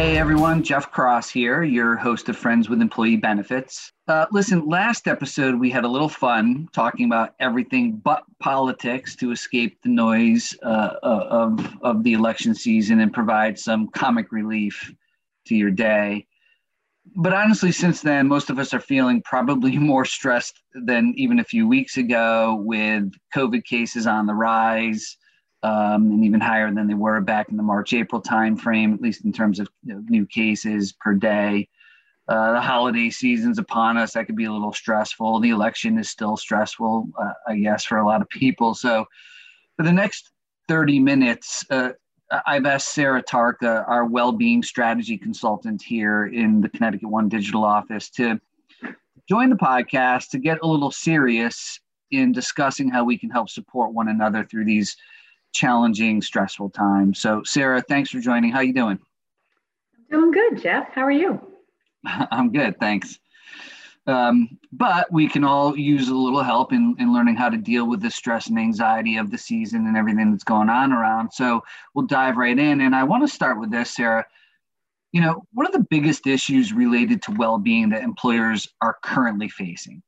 Hey everyone, Jeff Cross here, your host of Friends with Employee Benefits. Uh, listen, last episode we had a little fun talking about everything but politics to escape the noise uh, uh, of, of the election season and provide some comic relief to your day. But honestly, since then, most of us are feeling probably more stressed than even a few weeks ago with COVID cases on the rise um, and even higher than they were back in the March April timeframe, at least in terms of you know, new cases per day. Uh, the holiday season's upon us. That could be a little stressful. The election is still stressful, uh, I guess, for a lot of people. So, for the next 30 minutes, uh, I've asked Sarah Tarka, our well-being strategy consultant here in the Connecticut One Digital office, to join the podcast to get a little serious in discussing how we can help support one another through these challenging, stressful time. So, Sarah, thanks for joining. How are you doing? I'm doing good, Jeff. How are you? I'm good, thanks. Um, but we can all use a little help in, in learning how to deal with the stress and anxiety of the season and everything that's going on around. So we'll dive right in. And I want to start with this, Sarah. You know, what are the biggest issues related to well being that employers are currently facing?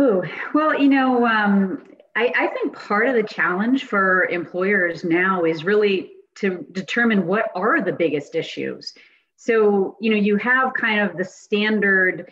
Ooh, well, you know, um, I, I think part of the challenge for employers now is really to determine what are the biggest issues. So, you know, you have kind of the standard,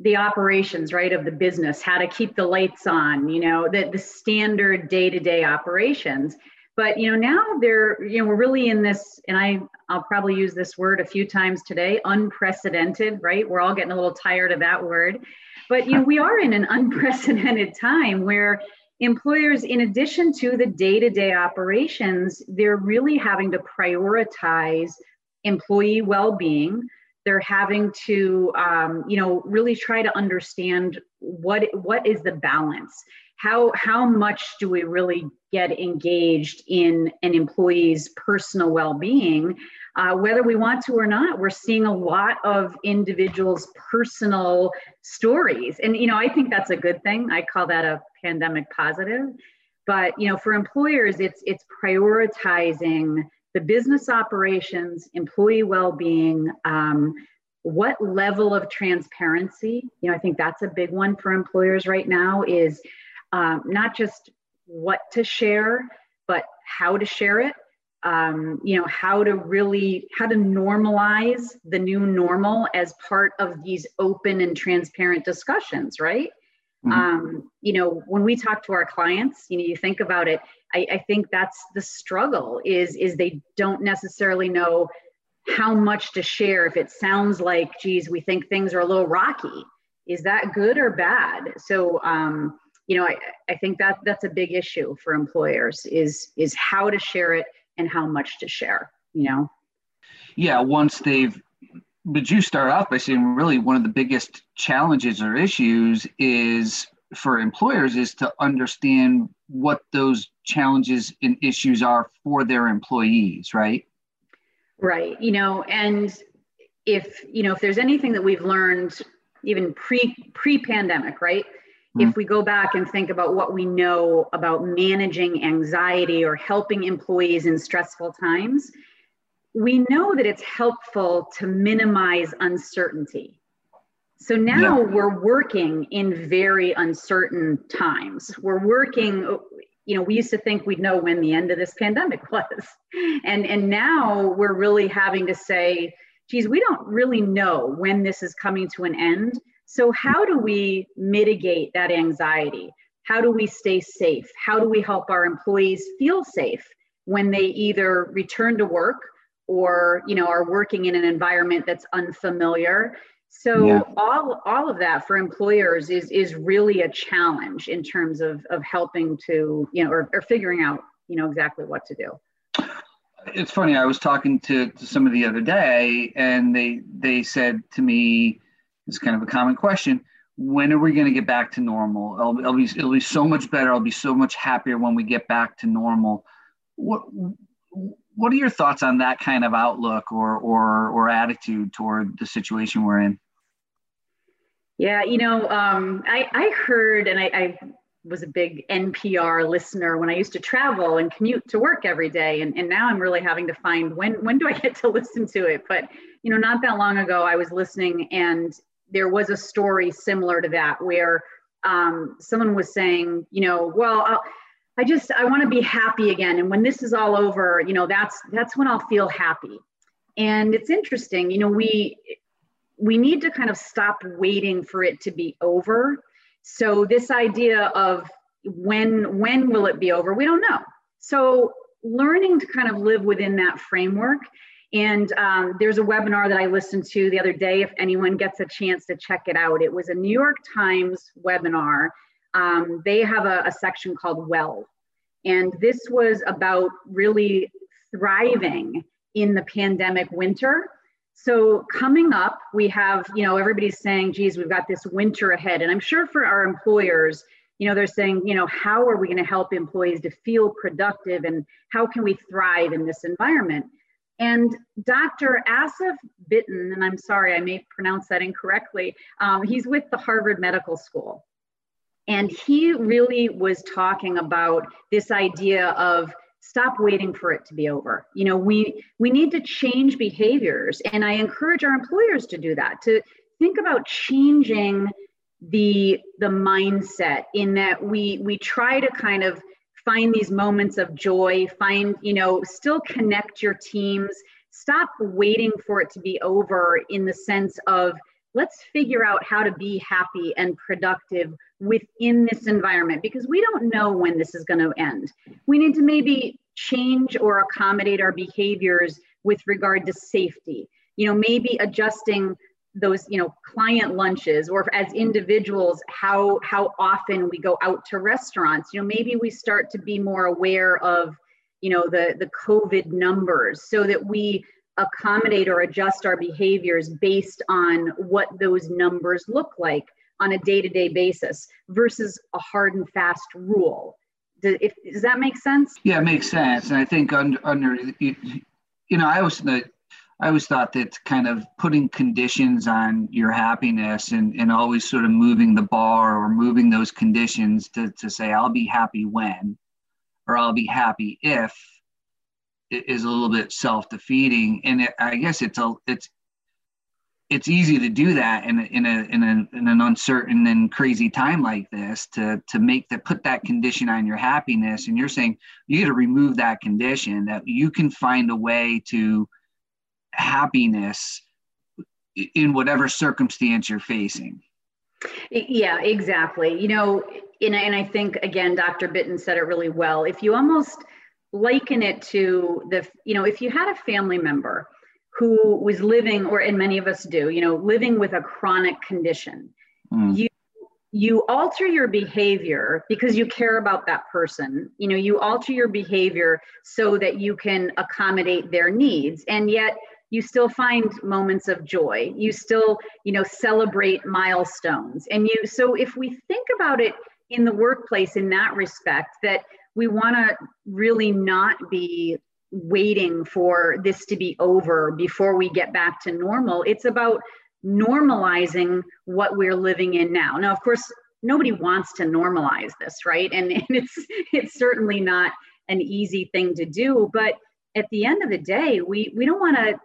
the operations, right, of the business, how to keep the lights on, you know, the, the standard day to day operations. But, you know, now they're, you know, we're really in this, and I, I'll probably use this word a few times today, unprecedented, right? We're all getting a little tired of that word. But, you know, we are in an unprecedented time where employers, in addition to the day to day operations, they're really having to prioritize employee well being. They're having to, um, you know, really try to understand what what is the balance. How how much do we really get engaged in an employee's personal well being? Uh, whether we want to or not, we're seeing a lot of individuals' personal stories, and you know, I think that's a good thing. I call that a pandemic positive. But you know, for employers, it's it's prioritizing the business operations, employee well-being. Um, what level of transparency? You know, I think that's a big one for employers right now. Is um, not just what to share, but how to share it um, you know how to really how to normalize the new normal as part of these open and transparent discussions right? Mm-hmm. um, you know when we talk to our clients you know you think about it I, I think that's the struggle is is they don't necessarily know how much to share. If it sounds like geez we think things are a little rocky is that good or bad? So um, you know I, I think that that's a big issue for employers is is how to share it and how much to share, you know? Yeah, once they've, but you start off by saying really one of the biggest challenges or issues is for employers is to understand what those challenges and issues are for their employees, right? Right. You know, and if, you know, if there's anything that we've learned even pre pre pandemic, right? Mm-hmm. if we go back and think about what we know about managing anxiety or helping employees in stressful times, we know that it's helpful to minimize uncertainty. So now yeah. we're working in very uncertain times. We're working, you know, we used to think we'd know when the end of this pandemic was. And, and now we're really having to say, geez, we don't really know when this is coming to an end. So, how do we mitigate that anxiety? How do we stay safe? How do we help our employees feel safe when they either return to work or you know are working in an environment that's unfamiliar? So yeah. all all of that for employers is is really a challenge in terms of of helping to you know or, or figuring out you know exactly what to do it's funny i was talking to, to somebody the other day and they they said to me it's kind of a common question. When are we going to get back to normal? It'll, it'll, be, it'll be so much better. I'll be so much happier when we get back to normal. What what are your thoughts on that kind of outlook or or or attitude toward the situation we're in? Yeah, you know, um, I I heard and I, I was a big NPR listener when I used to travel and commute to work every day. And, and now I'm really having to find when when do I get to listen to it? But you know, not that long ago I was listening and there was a story similar to that where um, someone was saying, you know, well, I'll, I just I want to be happy again. And when this is all over, you know, that's that's when I'll feel happy. And it's interesting, you know, we we need to kind of stop waiting for it to be over. So this idea of when when will it be over? We don't know. So learning to kind of live within that framework. And um, there's a webinar that I listened to the other day. If anyone gets a chance to check it out, it was a New York Times webinar. Um, they have a, a section called Well, and this was about really thriving in the pandemic winter so coming up, we have, you know, everybody's saying, geez, we've got this winter ahead. And I'm sure for our employers, you know, they're saying, you know, how are we going to help employees to feel productive and how can we thrive in this environment? And Dr. Asaf Bitton, and I'm sorry, I may pronounce that incorrectly, um, he's with the Harvard Medical School. And he really was talking about this idea of stop waiting for it to be over you know we we need to change behaviors and i encourage our employers to do that to think about changing the the mindset in that we we try to kind of find these moments of joy find you know still connect your teams stop waiting for it to be over in the sense of let's figure out how to be happy and productive within this environment because we don't know when this is going to end. We need to maybe change or accommodate our behaviors with regard to safety. You know, maybe adjusting those you know client lunches or as individuals how how often we go out to restaurants. You know maybe we start to be more aware of you know the the covid numbers so that we accommodate or adjust our behaviors based on what those numbers look like on a day-to-day basis versus a hard and fast rule. Does, if, does that make sense? Yeah it makes sense. And i think under under you, know i was i always thought that kind of putting conditions on your happiness and, and always sort of moving the bar or moving those conditions to, to say i'll be happy when or i'll be happy if is a little bit self-defeating. And it, i guess it's a it's it's easy to do that in a, in a in a in an uncertain and crazy time like this to to make that put that condition on your happiness. And you're saying you got to remove that condition that you can find a way to happiness in whatever circumstance you're facing. Yeah exactly. You know and, and i think again dr Bitton said it really well. If you almost liken it to the you know if you had a family member who was living or and many of us do you know living with a chronic condition mm. you you alter your behavior because you care about that person. You know you alter your behavior so that you can accommodate their needs. And yet you still find moments of joy you still you know celebrate milestones and you so if we think about it in the workplace in that respect that we want to really not be waiting for this to be over before we get back to normal. It's about normalizing what we're living in now. Now, of course, nobody wants to normalize this, right? And, and it's it's certainly not an easy thing to do, but at the end of the day, we we don't want to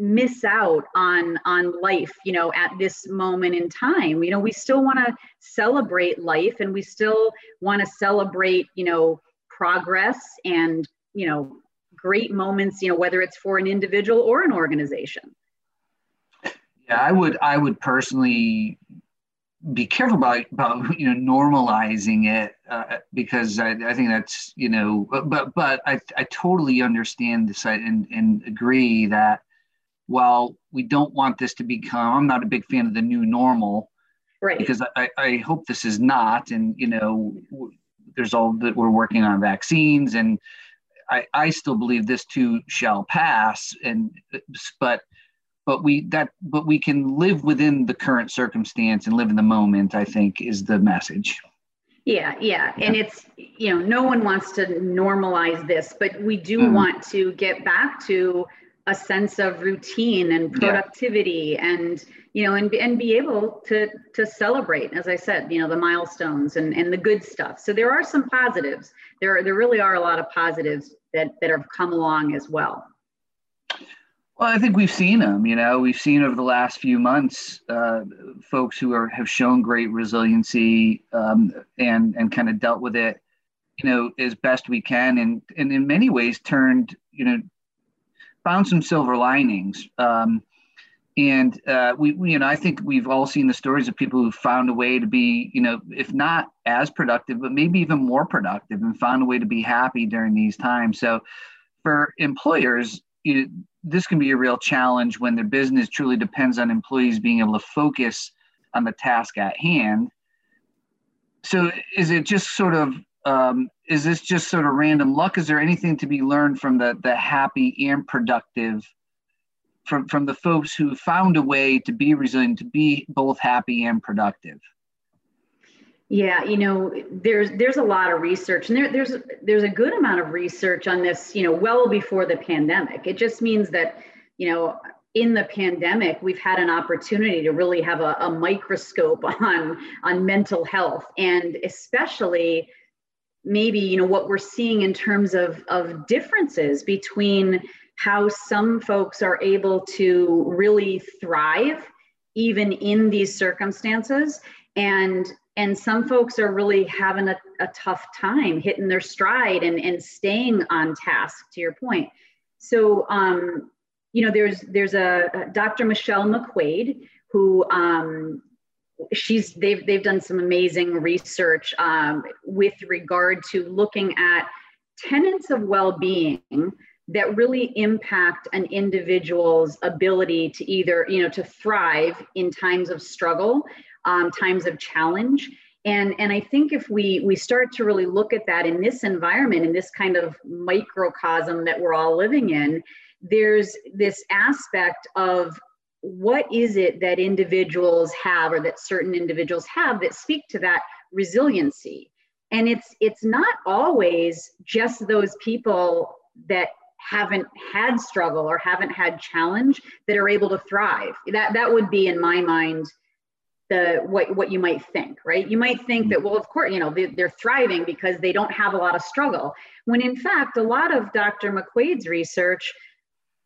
miss out on on life you know at this moment in time. You know we still want to celebrate life and we still want to celebrate you know progress and you know great moments you know whether it's for an individual or an organization. Yeah i would i would personally be careful about about you know normalizing it uh, because I, I think that's you know but but I, I totally understand this and, and agree that while we don't want this to become I'm not a big fan of the new normal right. because I, I hope this is not. And you know there's all that we're working on vaccines and I, I still believe this too shall pass and but but we that but we can live within the current circumstance and live in the moment i think is the message. Yeah yeah. And it's you know no one wants to normalize this but we do mm. want to get back to a sense of routine and productivity yeah. and you know and, and be able to to celebrate as i said you know the milestones and and the good stuff so there are some positives there are, there really are a lot of positives that that have come along as well well, I think we've seen them. You know, we've seen over the last few months uh, folks who are have shown great resiliency um, and and kind of dealt with it, you know, as best we can, and and in many ways turned, you know, found some silver linings. Um, and uh, we, we, you know, I think we've all seen the stories of people who found a way to be, you know, if not as productive, but maybe even more productive, and found a way to be happy during these times. So, for employers, you, this can be a real challenge when their business truly depends on employees being able to focus on the task at hand. So, is it just sort of um, is this just sort of random luck? Is there anything to be learned from the the happy and productive from from the folks who found a way to be resilient, to be both happy and productive? Yeah, you know, there's there's a lot of research, and there, there's there's a good amount of research on this. You know, well before the pandemic. It just means that you know in the pandemic we've had an opportunity to really have a, a microscope on on mental health and especially maybe you know what we're seeing in terms of of differences between how some folks are able to really thrive even in these circumstances and and some folks are really having a, a tough time hitting their stride and, and staying on task to your point. So um, you know there's there's a, a dr michelle McQuaid who um, she's they've they've done some amazing research um, with regard to looking at tenets of well-being that really impact an individual's ability to either you know to thrive in times of struggle um, times of challenge. And and i think if we we start to really look at that in this environment in this kind of microcosm that we're all living in there's this aspect of what is it that individuals have or that certain individuals have that speak to that resiliency? And it's it's not always just those people that haven't had struggle or haven't had challenge that are able to thrive. That that would be in my mind the what what you might think right? You might think that well of course you know they, they're thriving because they don't have a lot of struggle. When in fact a lot of dr McQuaid's research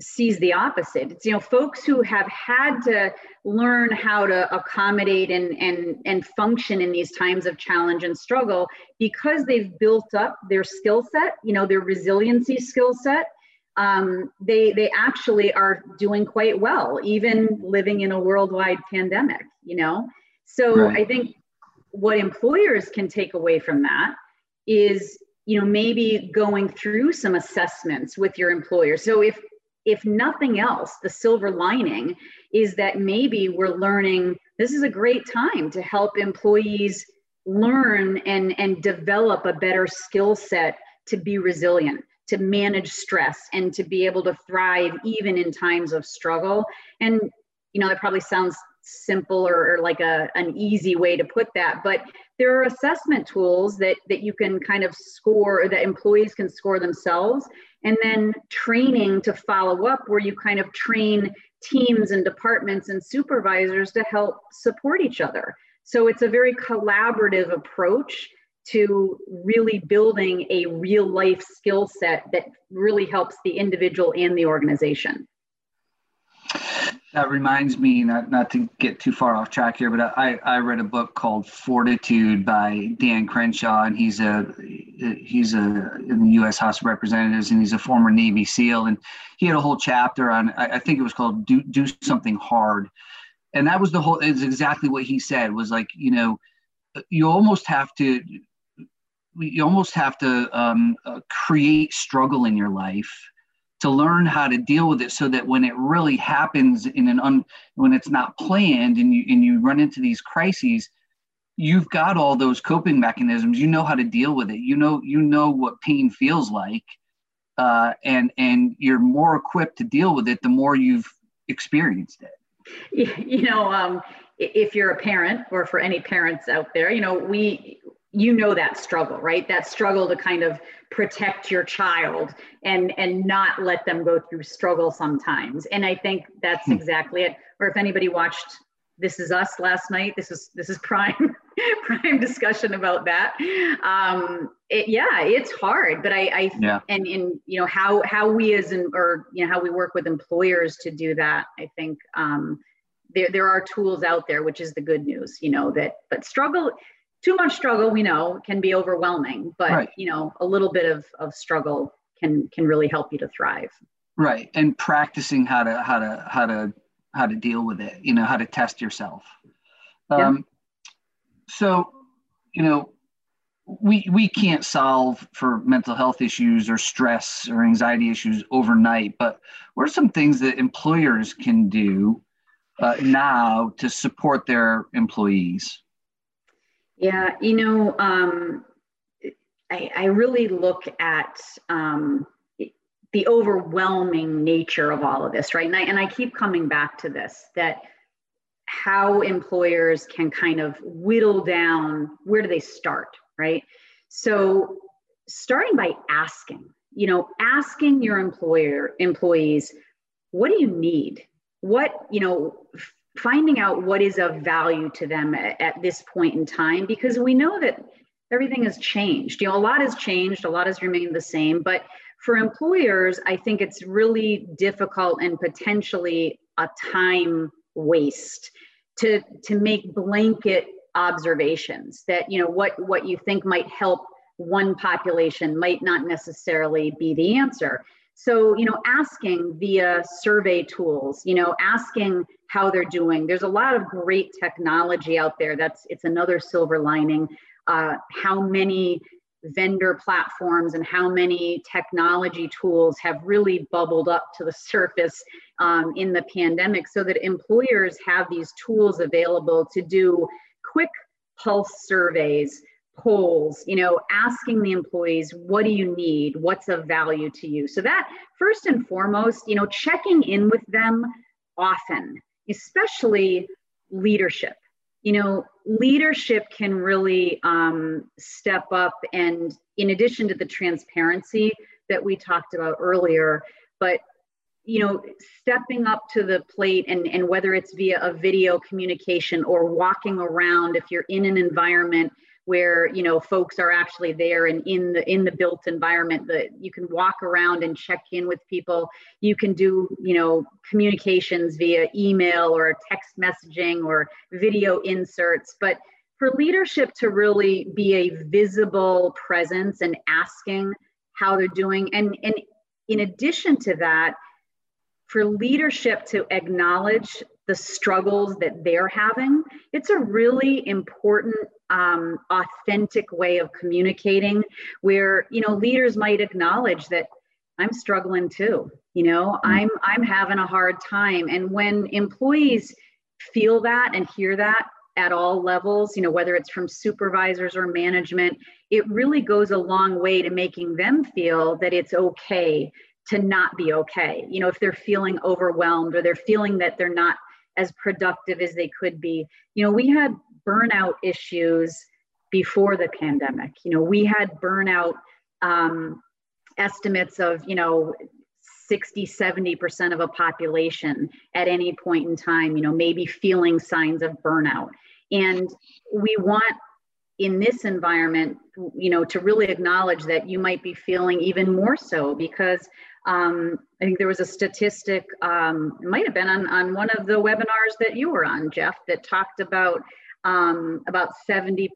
sees the opposite it's you know folks who have had to learn how to accommodate and and and function in these times of challenge and struggle because they've built up their skill set you know their resiliency skill set um, they they actually are doing quite well, even living in a worldwide pandemic. You know, so right. I think what employers can take away from that is you know maybe going through some assessments with your employer. So if if nothing else, the silver lining is that maybe we're learning this is a great time to help employees learn and and develop a better skill set to be resilient to manage stress and to be able to thrive even in times of struggle. And, you know, that probably sounds simple or, or, like a, an easy way to put that, but there are assessment tools that, that you can kind of score, that employees can score themselves, and then training to follow up where you kind of train teams and departments and supervisors to help support each other. So it's a very collaborative approach to really building a real life skill set that really helps the individual and the organization. That reminds me, not, not to get too far off track here, but I, I read a book called Fortitude by Dan Crenshaw, and he's a he's a in the U.S. House of Representatives, and he's a former Navy SEAL, and he had a whole chapter on I, think it was called "Do Do Something Hard," and that was the whole. Is exactly what he said was like you know you almost have to you almost have to um, uh, create struggle in your life to learn how to deal with it so that when it really happens in an un when it's not planned and you and you run into these crises you've got all those coping mechanisms. You know how to deal with it. You know you know what pain feels like uh, and and you're more equipped to deal with it the more you've experienced it. You know um, if you're a parent or for any parents out there you know we you know that struggle right that struggle to kind of protect your child and and not let them go through struggle sometimes and i think that's hmm. exactly it or if anybody watched this is us last night this is this is prime prime discussion about that um it, yeah it's hard but i i yeah. and in you know how how we as in or you know how we work with employers to do that i think um there, there are tools out there which is the good news you know that but struggle too much struggle we know can be overwhelming but right. you know a little bit of, of struggle can can really help you to thrive right and practicing how to how to how to how to deal with it you know how to test yourself um, yeah. so you know we we can't solve for mental health issues or stress or anxiety issues overnight but what are some things that employers can do uh, now to support their employees yeah, you know, um, I, I, really look at um, the overwhelming nature of all of this, right? And I, and I keep coming back to this that how employers can kind of whittle down where do they start, right? So, starting by asking, you know, asking your employer employees, what do you need? What, you know, finding out what is of value to them at, at, this point in time because we know that everything has changed. You know a lot has changed a lot has remained the same but for employers i think it's really difficult and potentially a time waste to to make blanket observations that you know what what you think might help one population might not necessarily be the answer so, you know, asking via survey tools, you know, asking how they're doing. There's a lot of great technology out there. That's it's another silver lining. Uh, how many vendor platforms and how many technology tools have really bubbled up to the surface um, in the pandemic so that employers have these tools available to do quick pulse surveys polls, you know, asking the employees, what do you need? What's of value to you? So that first and foremost, you know, checking in with them often, especially leadership. You know, leadership can really um, step up and in addition to the transparency that we talked about earlier, but you know stepping up to the plate and and whether it's via a video communication or walking around if you're in an environment where you know folks are actually there and in the in the built environment that you can walk around and check in with people. You can do you know communications via email or text messaging or video inserts. But for leadership to really be a visible presence and asking how they're doing and and in addition to that for leadership to acknowledge the struggles that they're having it's a really important um, authentic way of communicating where you know leaders might acknowledge that i'm struggling too you know mm. i'm i'm having a hard time and when employees feel that and hear that at all levels you know whether it's from supervisors or management it really goes a long way to making them feel that it's okay to not be okay you know if they're feeling overwhelmed or they're feeling that they're not as productive as they could be you know we had burnout issues before the pandemic. You know, we had burnout um, estimates of, you know, 60, 70% of a population at any point in time, you know, maybe feeling signs of burnout. And we want in this environment, you know, to really acknowledge that you might be feeling even more so because um, I think there was a statistic, um, it might have been on, on one of the webinars that you were on, Jeff, that talked about um, about 70%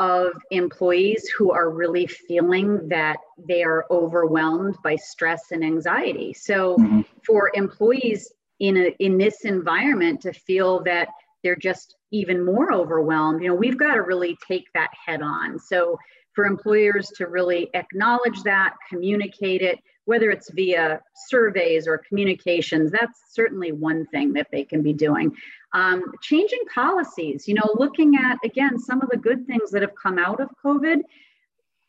of employees who are really feeling that they are overwhelmed by stress and anxiety. So mm-hmm. for employees in a in this environment to feel that they're just even more overwhelmed, you know, we've got to really take that head on. So for employers to really acknowledge that, communicate it, whether it's via surveys or communications, that's certainly one thing that they can be doing. Um, changing policies, you know, looking at, again, some of the good things that have come out of COVID.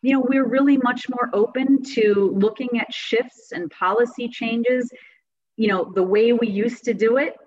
You know, we're really much more open to looking at shifts and policy changes. You know, the way we used to do it,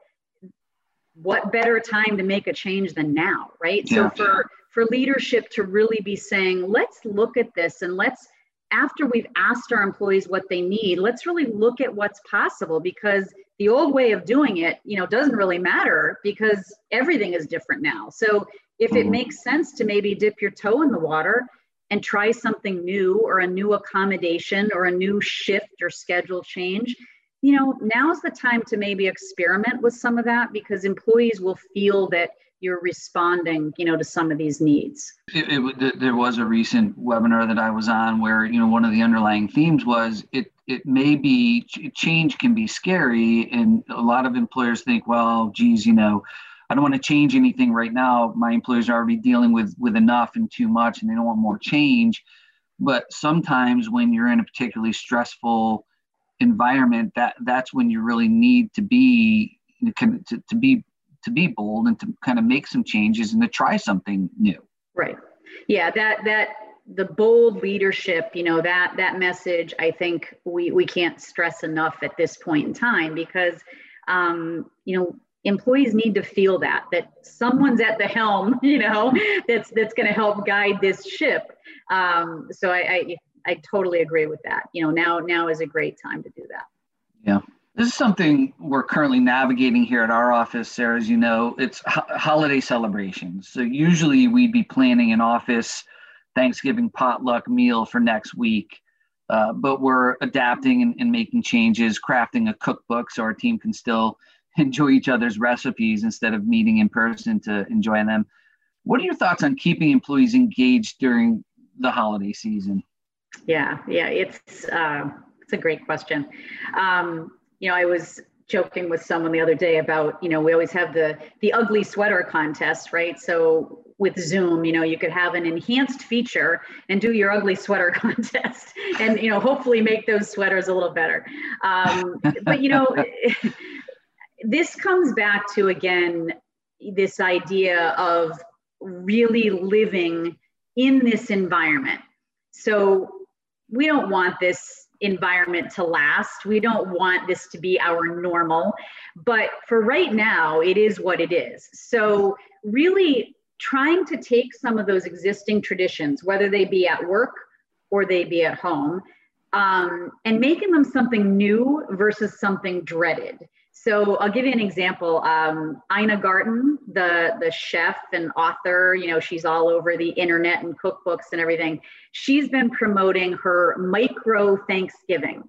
what better time to make a change than now, right? Yeah. So for for leadership to really be saying, let's look at this and let's, after we've asked our employees what they need, let's really look at what's possible because the old way of doing it, you know, doesn't really matter because everything is different now. So if it mm-hmm. makes sense to maybe dip your toe in the water and try something new or a new accommodation or a new shift or schedule change, you know, now's the time to maybe experiment with some of that because employees will feel that you're responding you know to some of these needs? It, it, there was a recent webinar that i was on where you know one of the underlying themes was it it may be change can be scary and a lot of employers think well geez you know i don't want to change anything right now. My employers are already dealing with with enough and too much and they don't want more change. But sometimes when you're in a particularly stressful environment that that's when you really need to be to, to be to be bold and to kind of make some changes and to try something new. Right. Yeah, that that the bold leadership, you know, that that message I think we we can't stress enough at this point in time because um, you know, employees need to feel that that someone's at the helm, you know, that's that's going to help guide this ship. Um, so I, I I totally agree with that. You know, now now is a great time to do that. Yeah. This is something we're currently navigating here at our office, Sarah. As you know, it's ho- holiday celebrations. So usually we'd be planning an office Thanksgiving potluck meal for next week, uh, but we're adapting and, and making changes, crafting a cookbook so our team can still enjoy each other's recipes instead of meeting in person to enjoy them. What are your thoughts on keeping employees engaged during the holiday season? Yeah, yeah, it's uh, it's a great question. Um, you know, I was joking with someone the other day about, you know, we always have the the ugly sweater contest, right? So with Zoom, you know, you could have an enhanced feature and do your ugly sweater contest, and you know, hopefully make those sweaters a little better. Um, but you know, this comes back to again this idea of really living in this environment. So we don't want this environment to last. We don't want this to be our normal, but for right now, it is what it is. So, really trying to take some of those existing traditions, whether they be at work or they be at home, um, and making them something new versus something dreaded. So I'll give you an example. Um, Ina Garten, the the chef and author, you know, she's all over the internet and cookbooks and everything. She's been promoting her micro Thanksgiving.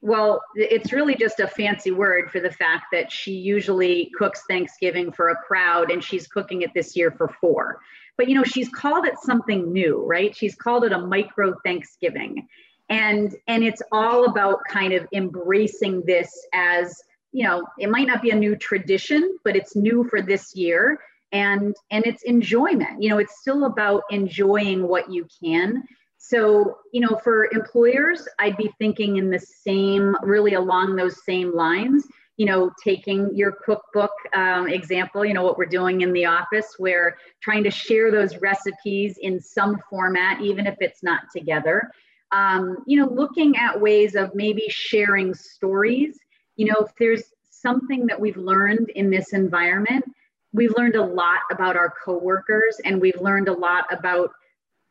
Well, it's really just a fancy word for the fact that she usually cooks Thanksgiving for a crowd and she's cooking it this year for four. But you know, she's called it something new, right? She's called it a micro Thanksgiving. And and it's all about kind of embracing this as you know it might not be a new tradition but it's new for this year and and it's enjoyment. You know it's still about enjoying what you can. So you know for employers i'd be thinking in the same really along those same lines you know taking your cookbook um, example you know what we're doing in the office where trying to share those recipes in some format even if it's not together. Um, you know looking at ways of maybe sharing stories you know, if there's something that we've learned in this environment, we've learned a lot about our coworkers and we've learned a lot about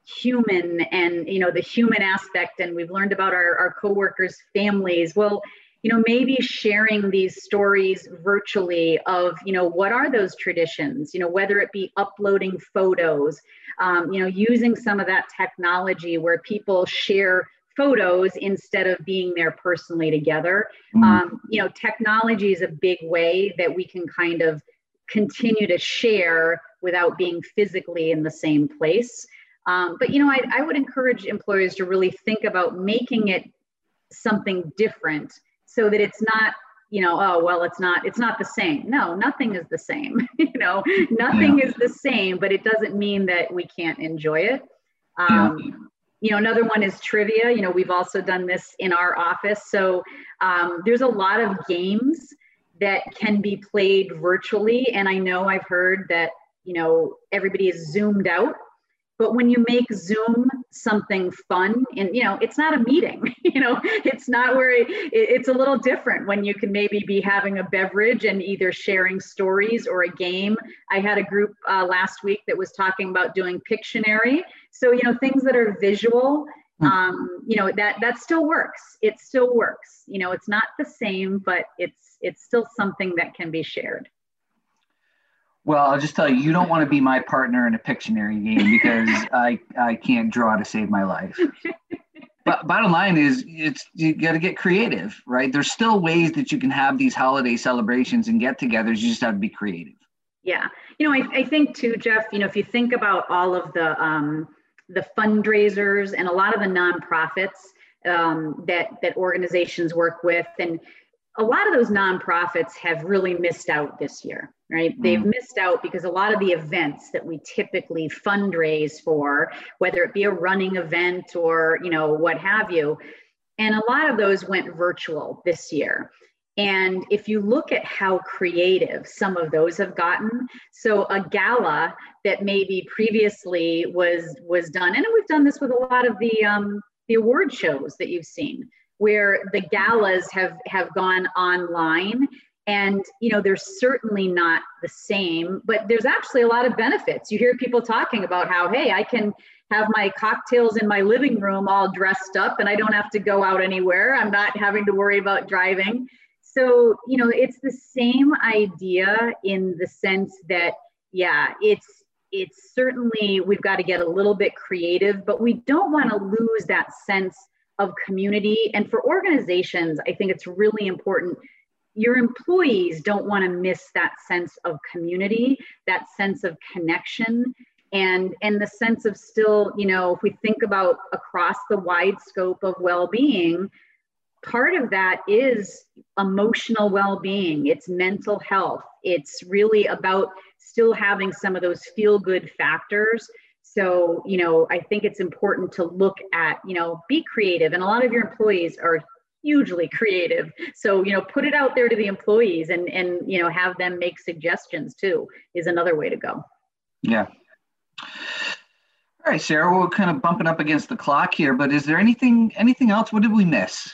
human and you know the human aspect and we've learned about our, our coworkers families. Well you know maybe sharing these stories virtually of you know what are those traditions? You know whether it be uploading photos um, you know using some of that technology where people share photos instead of being there personally together. Mm-hmm. Um, you know, technology is a big way that we can kind of continue to share without being physically in the same place. Um, but you know, I, I would encourage employers to really think about making it something different so that it's not you know oh well it's not it's not the same no nothing is the same you know nothing yeah. is the same but it doesn't mean that we can't enjoy it um, you know another one is trivia. You know we've also done this in our office. So um, there's a lot of games that can be played virtually. And i know i've heard that you know everybody is zoomed out. But when you make zoom something fun and you know it's not a meeting you know it's not where it, it's a little different when you can maybe be having a beverage and either sharing stories or a game. I had a group uh, last week that was talking about doing pictionary so you know things that are visual hmm. um, you know that that still works it still works you know it's not the same but it's it's still something that can be shared well, I'll just tell you, you don't want to be my partner in a Pictionary game because I, I can't draw to save my life. but bottom line is, it's you got to get creative, right? There's still ways that you can have these holiday celebrations and get-togethers. You just have to be creative. Yeah, you know, I, I think too, Jeff. You know, if you think about all of the um, the fundraisers and a lot of the nonprofits um, that that organizations work with, and a lot of those nonprofits have really missed out this year, right? Mm. They've missed out because a lot of the events that we typically fundraise for, whether it be a running event or, you know, what have you, and a lot of those went virtual this year. And if you look at how creative some of those have gotten, so a gala that maybe previously was was done, and we've done this with a lot of the um, the award shows that you've seen where the galas have have gone online and you know they're certainly not the same but there's actually a lot of benefits. You hear people talking about how hey i can have my cocktails in my living room all dressed up and i don't have to go out anywhere. I'm not having to worry about driving so you know it's the same idea in the sense that yeah it's it's certainly we've got to get a little bit creative but we don't want to lose that sense of community. And for organizations, I think it's really important. Your employees don't want to miss that sense of community, that sense of connection, and and the sense of still, you know, if we think about across the wide scope of well-being, part of that is emotional well-being. It's mental health. It's really about still having some of those feel-good factors so, you know, I think it's important to look at, you know, be creative. And a lot of your employees are hugely creative. So, you know, put it out there to the employees and and you know, have them make suggestions too is another way to go. Yeah. All right, Sarah, we're kind of bumping up against the clock here, but is there anything anything else? What did we miss?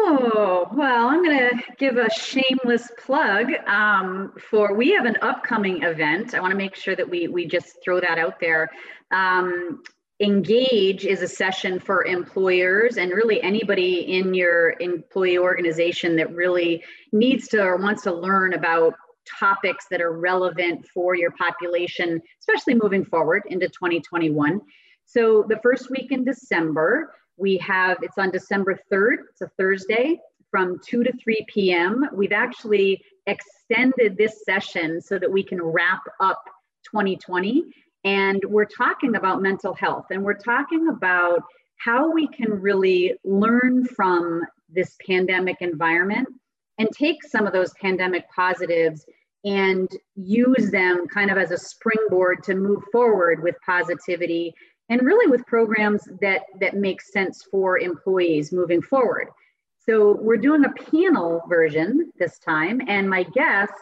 Oh, well, I'm going to give a shameless plug um, for we have an upcoming event. I want to make sure that we, we just throw that out there. Um, Engage is a session for employers and really anybody in your employee organization that really needs to or wants to learn about topics that are relevant for your population, especially moving forward into 2021. So the first week in December, we have, it's on December 3rd, it's a Thursday from 2 to 3 p.m. We've actually extended this session so that we can wrap up 2020. And we're talking about mental health and we're talking about how we can really learn from this pandemic environment and take some of those pandemic positives and use them kind of as a springboard to move forward with positivity and really with programs that that make sense for employees moving forward. So we're doing a panel version this time, and my guests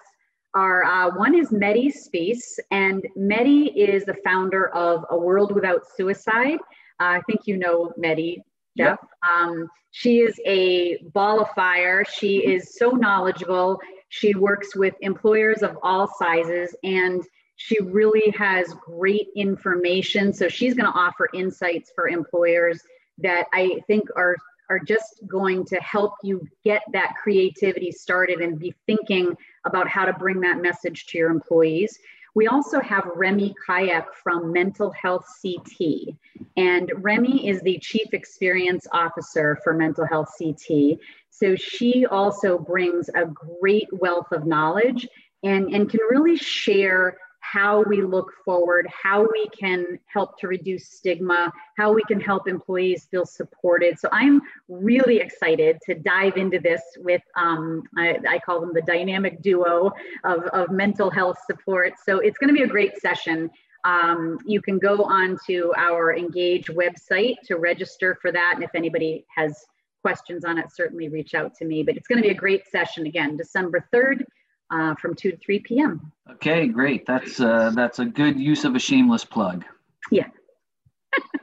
are uh, one is Mehdi Space, and Mehdi is the founder of A World Without Suicide. Uh, I think you know Mehdi, Jeff. Yep. Um, she is a ball of fire. She is so knowledgeable. She works with employers of all sizes, and she really has great information. So she's going to offer insights for employers that I think are are just going to help you get that creativity started and be thinking about how to bring that message to your employees. We also have Remy Kayak from Mental Health CT. And Remy is the Chief Experience Officer for Mental Health CT. So she also brings a great wealth of knowledge and, and can really share how we look forward, how we can help to reduce stigma, how we can help employees feel supported. So I'm really excited to dive into this with, um, I, I, call them the dynamic duo of, of mental health support. So it's going to be a great session. Um, you can go on to our Engage website to register for that. And if anybody has questions on it, certainly reach out to me. But it's going to be a great session again, December 3rd uh, from 2 to 3 p.m. Okay, great. That's uh, that's a good use of a shameless plug. Yeah.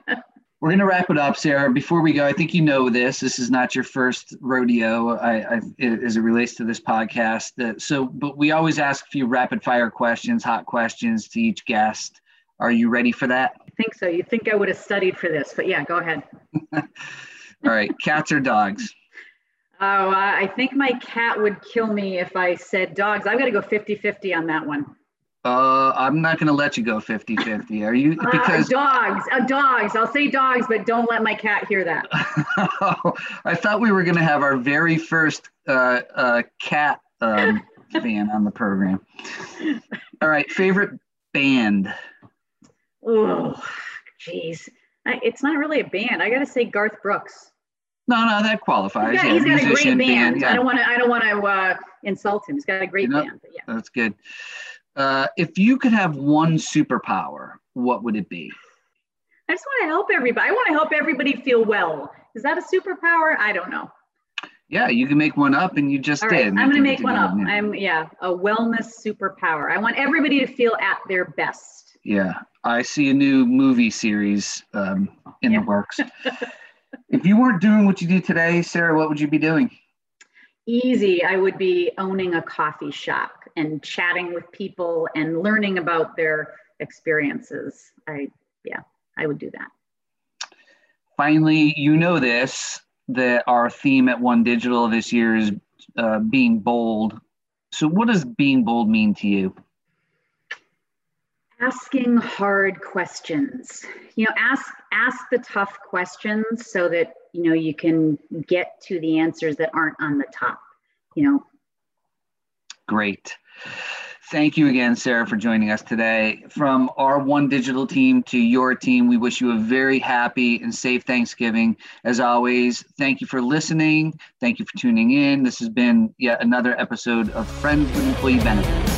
We're going to wrap it up, Sarah. Before we go, I think you know this. This is not your first rodeo I, I, as it relates to this podcast. Uh, so, but we always ask a few rapid fire questions, hot questions to each guest. Are you ready for that? I think so. You think I would have studied for this, but yeah, go ahead. All right, cats or dogs? Oh, I think my cat would kill me if I said dogs. I've got to go 50 50 on that one. Uh, I'm not going to let you go 50 50. Are you? Uh, Because uh, dogs, uh, dogs. I'll say dogs, but don't let my cat hear that. I thought we were going to have our very first uh, uh, cat um, fan on the program. All right, favorite band? Oh, jeez. It's not really a band. I got to say Garth Brooks. No, no, that qualifies. He's got, yeah, he's got a great musician, band. yeah. I don't want to. I don't want to uh, insult him. He's got a great Nope. band. But yeah. That's good. Uh, if you could have one superpower, what would it be? I just want to help everybody. I want to help everybody feel well. Is that a superpower? I don't know. Yeah, you can make one up, and you just All did. right, I'm going to make one up. Yeah. I'm yeah, a wellness superpower. I want everybody to feel at their best. Yeah, I see a new movie series um, in Yeah. the works. if you weren't doing what you do today, Sarah, what would you be doing? Easy. I would be owning a coffee shop and chatting with people and learning about their experiences. I yeah, I would do that. Finally, you know this that our theme at One Digital this year is uh, being bold. So, what does being bold mean to you? Asking hard questions you know ask ask the tough questions so that you know you can get to the answers that aren't on the top you know Great. Thank you again, Sarah, for joining us today. From our One Digital team to your team, we wish you a very happy and safe Thanksgiving. As always, thank you for listening. Thank you for tuning in. This has been yet another episode of Friends with Employee Benefits.